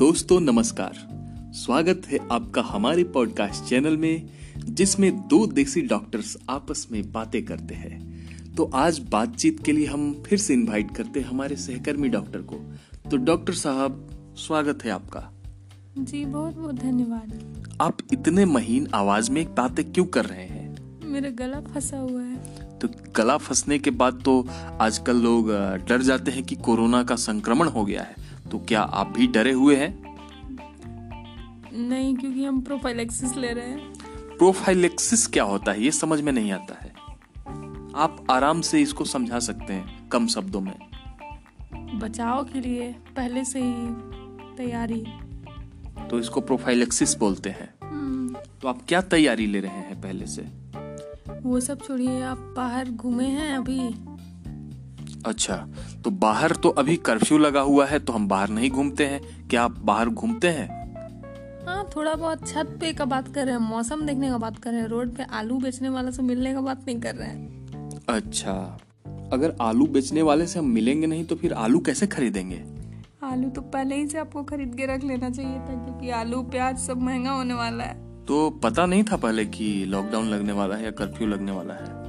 दोस्तों नमस्कार। स्वागत है आपका हमारे पॉडकास्ट चैनल में जिसमें दो देसी डॉक्टर्स आपस में बातें करते हैं। तो आज बातचीत के लिए हम फिर से इनवाइट करते हैं हमारे सहकर्मी डॉक्टर को। तो डॉक्टर साहब स्वागत है आपका। जी बहुत बहुत धन्यवाद। आप इतने महीन आवाज़ में बातें क्यों कर रहे हैं? मेरा गला फंसा हुआ है। तो गला फंसने के बाद तो आजकल लोग डर जाते हैं कि कोरोना का संक्रमण हो गया है। तो क्या आप भी डरे हुए हैं? नहीं क्योंकि हम प्रोफाइलेक्सिस ले रहे हैं। प्रोफाइलेक्सिस क्या होता है ये समझ में नहीं आता है। आप आराम से इसको समझा सकते हैं कम शब्दों में। बचाव के लिए पहले से ही तैयारी। तो इसको प्रोफाइलेक्सिस बोलते हैं। हम्म, तो आप क्या तैयारी ले रहे हैं पहले से? वो सब छोड़िए आप बाहर घूमे हैं अभी? अच्छा तो बाहर तो अभी कर्फ्यू लगा हुआ है तो हम बाहर नहीं घूमते हैं। क्या आप बाहर घूमते हैं? हाँ थोड़ा बहुत छत पे का बात कर रहे हैं मौसम देखने का बात कर रहे हैं रोड पे आलू बेचने वाला से मिलने का बात नहीं कर रहे हैं। अच्छा अगर आलू बेचने वाले से हम मिलेंगे नहीं तो फिर आलू कैसे खरीदेंगे? आलू तो पहले ही से आपको खरीद के रख लेना चाहिए था क्योंकि आलू प्याज सब महँगा होने वाला है। तो पता नहीं था पहले कि लॉकडाउन लगने वाला है या कर्फ्यू लगने वाला है?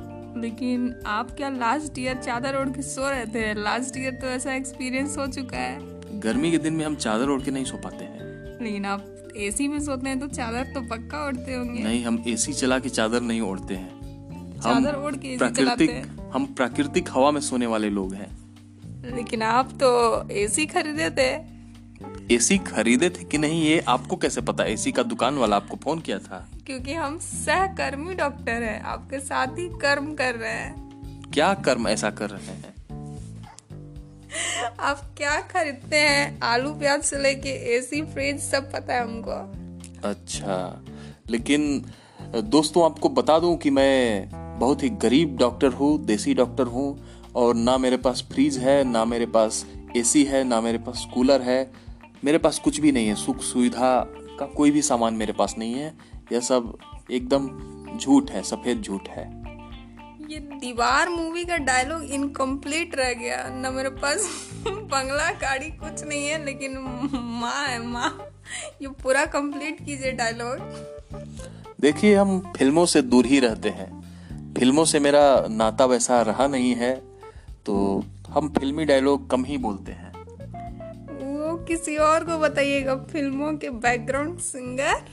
लेकिन आप क्या लास्ट ईयर चादर ओढ़ के सो रहे थे? लास्ट ईयर तो ऐसा एक्सपीरियंस हो चुका है। गर्मी के दिन में हम चादर ओढ़ के नहीं सो पाते हैं। लेकिन आप एसी में सोते हैं तो चादर तो पक्का ओढ़ते होंगे। नहीं हम एसी चला के चादर नहीं ओढ़ते हैं। चादर ओढ़ के प्राकृतिक हम प्राकृतिक हवा में सोने वाले लोग हैं। लेकिन आप तो एसी खरीदे थे। एसी खरीदे थे कि नहीं ये आपको कैसे पता? एसी का दुकान वाला आपको फ़ोन किया था। क्योंकि हम सहकर्मी डॉक्टर हैं आपके साथ ही कर्म कर रहे हैं। क्या कर्म ऐसा कर रहे हैं? आप क्या खरीदते हैं? आलू प्याज से लेके एसी फ्रिज सब पता है हमको। अच्छा लेकिन दोस्तों आपको बता दूँ कि मैं बहुत ही गरीब डॉक्टर हूँ देसी डॉक्टर हूँ और ना मेरे पास फ्रिज है ना मेरे पास एसी है ना मेरे पास कूलर है मेरे पास कुछ भी नहीं है। सुख सुविधा का कोई भी सामान मेरे पास नहीं है। यह सब एकदम झूठ है सफ़ेद झूठ है। ये दीवार मूवी का डायलॉग इनकम्प्लीट रह गया। न मेरे पास बंगला गाड़ी कुछ नहीं है लेकिन माँ है माँ। ये पूरा कंप्लीट कीजिए डायलॉग देखिए हम फ़िल्मों से दूर ही रहते हैं। फ़िल्मों से मेरा नाता वैसा रहा नहीं है तो हम फिल्मी डायलॉग कम ही बोलते हैं। किसी और को बताइएगा फ़िल्मों के बैकग्राउंड सिंगर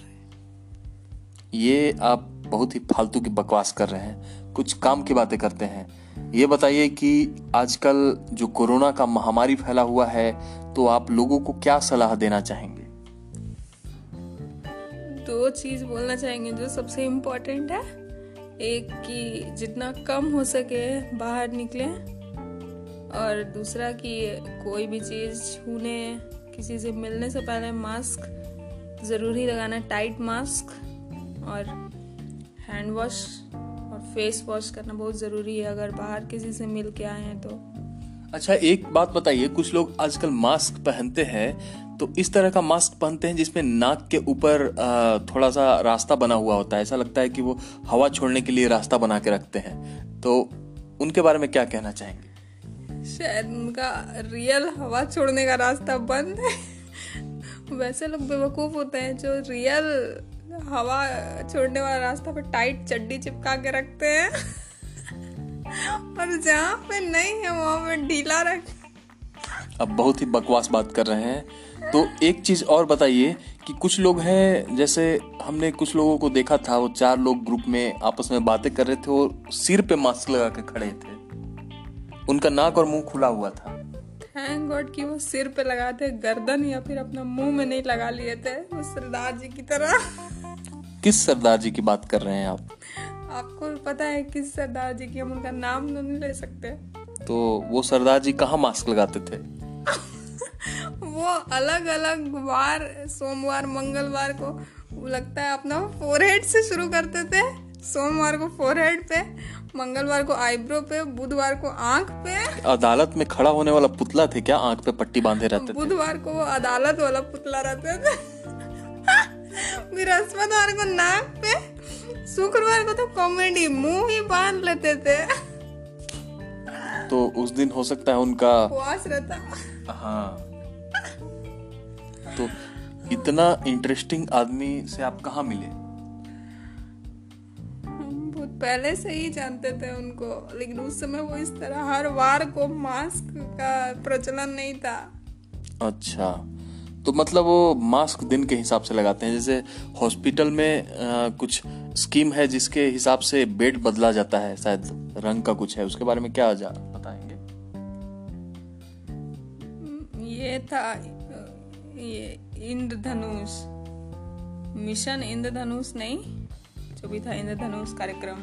ये आप बहुत ही फालतू की बकवास कर रहे हैं कुछ काम की बातें करते हैं। ये बताइए कि आजकल जो कोरोना का महामारी फैला हुआ है तो आप लोगों को क्या सलाह देना चाहेंगे? दो चीज़ बोलना चाहेंगे जो सबसे इम्पोर्टेंट है। एक कि जितना कम हो सके बाहर निकले और दूसरा कि कोई भी चीज़ छूने किसी से मिलने से पहले मास्क ज़रूरी लगाना टाइट मास्क और हैंड वॉश और फेस वॉश करना बहुत ज़रूरी है। अगर बाहर किसी से मिल के आए हैं तो। अच्छा एक बात बताइए, कुछ लोग आजकल मास्क पहनते हैं तो इस तरह का मास्क पहनते हैं जिसमें नाक के ऊपर थोड़ा सा रास्ता बना हुआ होता है। ऐसा लगता है कि वो हवा छोड़ने के लिए रास्ता बना के रखते हैं। तो उनके बारे में क्या कहना चाहेंगे? शायद उनका रियल हवा छोड़ने का रास्ता बंद है। वैसे लोग बेवकूफ़ होते हैं जो रियल हवा छोड़ने वाला रास्ता पर टाइट चड्डी चिपका के रखते हैं। और जहाँ पे नहीं है, वहाँ पे ढीला रख अब बहुत ही बकवास बात कर रहे हैं। तो एक चीज़ और बताइए कि कुछ लोग हैं, जैसे हमने कुछ लोगों को देखा था, वो चार लोग ग्रुप में आपस में बातें कर रहे थे और सिर पे मास्क लगा के खड़े थे। उनका नाक और मुँह खुला हुआ था। थैंक गॉड कि वो सिर पे लगाए थे गर्दन या फिर अपना मुँह में नहीं लगा लिए थे वो सरदार जी की तरह। किस सरदार जी की बात कर रहे हैं आप? आपको पता है किस सरदार जी की हम उनका नाम तो नहीं ले सकते। तो वो सरदार जी कहाँ मास्क लगाते थे? वो अलग अलग वार सोमवार मंगलवार को लगता है अपना फोरहेड से शुरू करते थे। सोमवार को फोरहेड पे मंगलवार को आईब्रो पे बुधवार को आँख पे। अदालत में खड़ा होने वाला पुतला थे क्या? आँख पे पट्टी बांधे रहते थे। बुधवार को वो अदालत वाला पुतला रहते थे। बृहस्पतिवार को नाक पे शुक्रवार को तो कॉमेडी मुँह ही बाँध लेते थे। तो उस दिन हो सकता है उनका उपवास रहता। हाँ। तो इतना इंटरेस्टिंग आदमी से आप कहाँ मिले? पहले से ही जानते थे उनको लेकिन उस समय वो इस तरह हर वार को मास्क का प्रचलन नहीं था। अच्छा। तो मतलब वो मास्क दिन के हिसाब से लगाते हैं जैसे हॉस्पिटल में आ, कुछ स्कीम है जिसके हिसाब से बेड बदला जाता है शायद रंग का कुछ है उसके बारे में क्या जा बताएँगे? ये था ये इंद्रधनुष मिशन इंद्रधनुष नहीं? जो भी था इंद्रधनुष कार्यक्रम।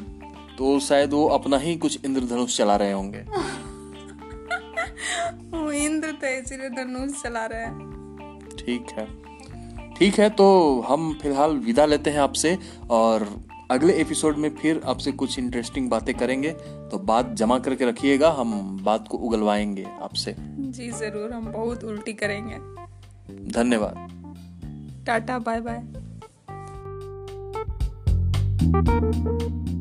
तो शायद वो अपना ही कुछ इंद्रधनुष चला रहे होंगे। वो इंद्र थे इसीलिए धनुष चला रहे हैं। ठीक है। ठीक है तो हम फ़िलहाल विदा लेते हैं आपसे और अगले एपिसोड में फिर आपसे कुछ इंटरेस्टिंग बातें करेंगे। तो बात जमा करके रखिएगा हम बात को उगलवाएँगे आपसे। जी ज़रूर हम बहुत उल्टी करेंगे। धन्यवाद। Tata bye bye Thank you.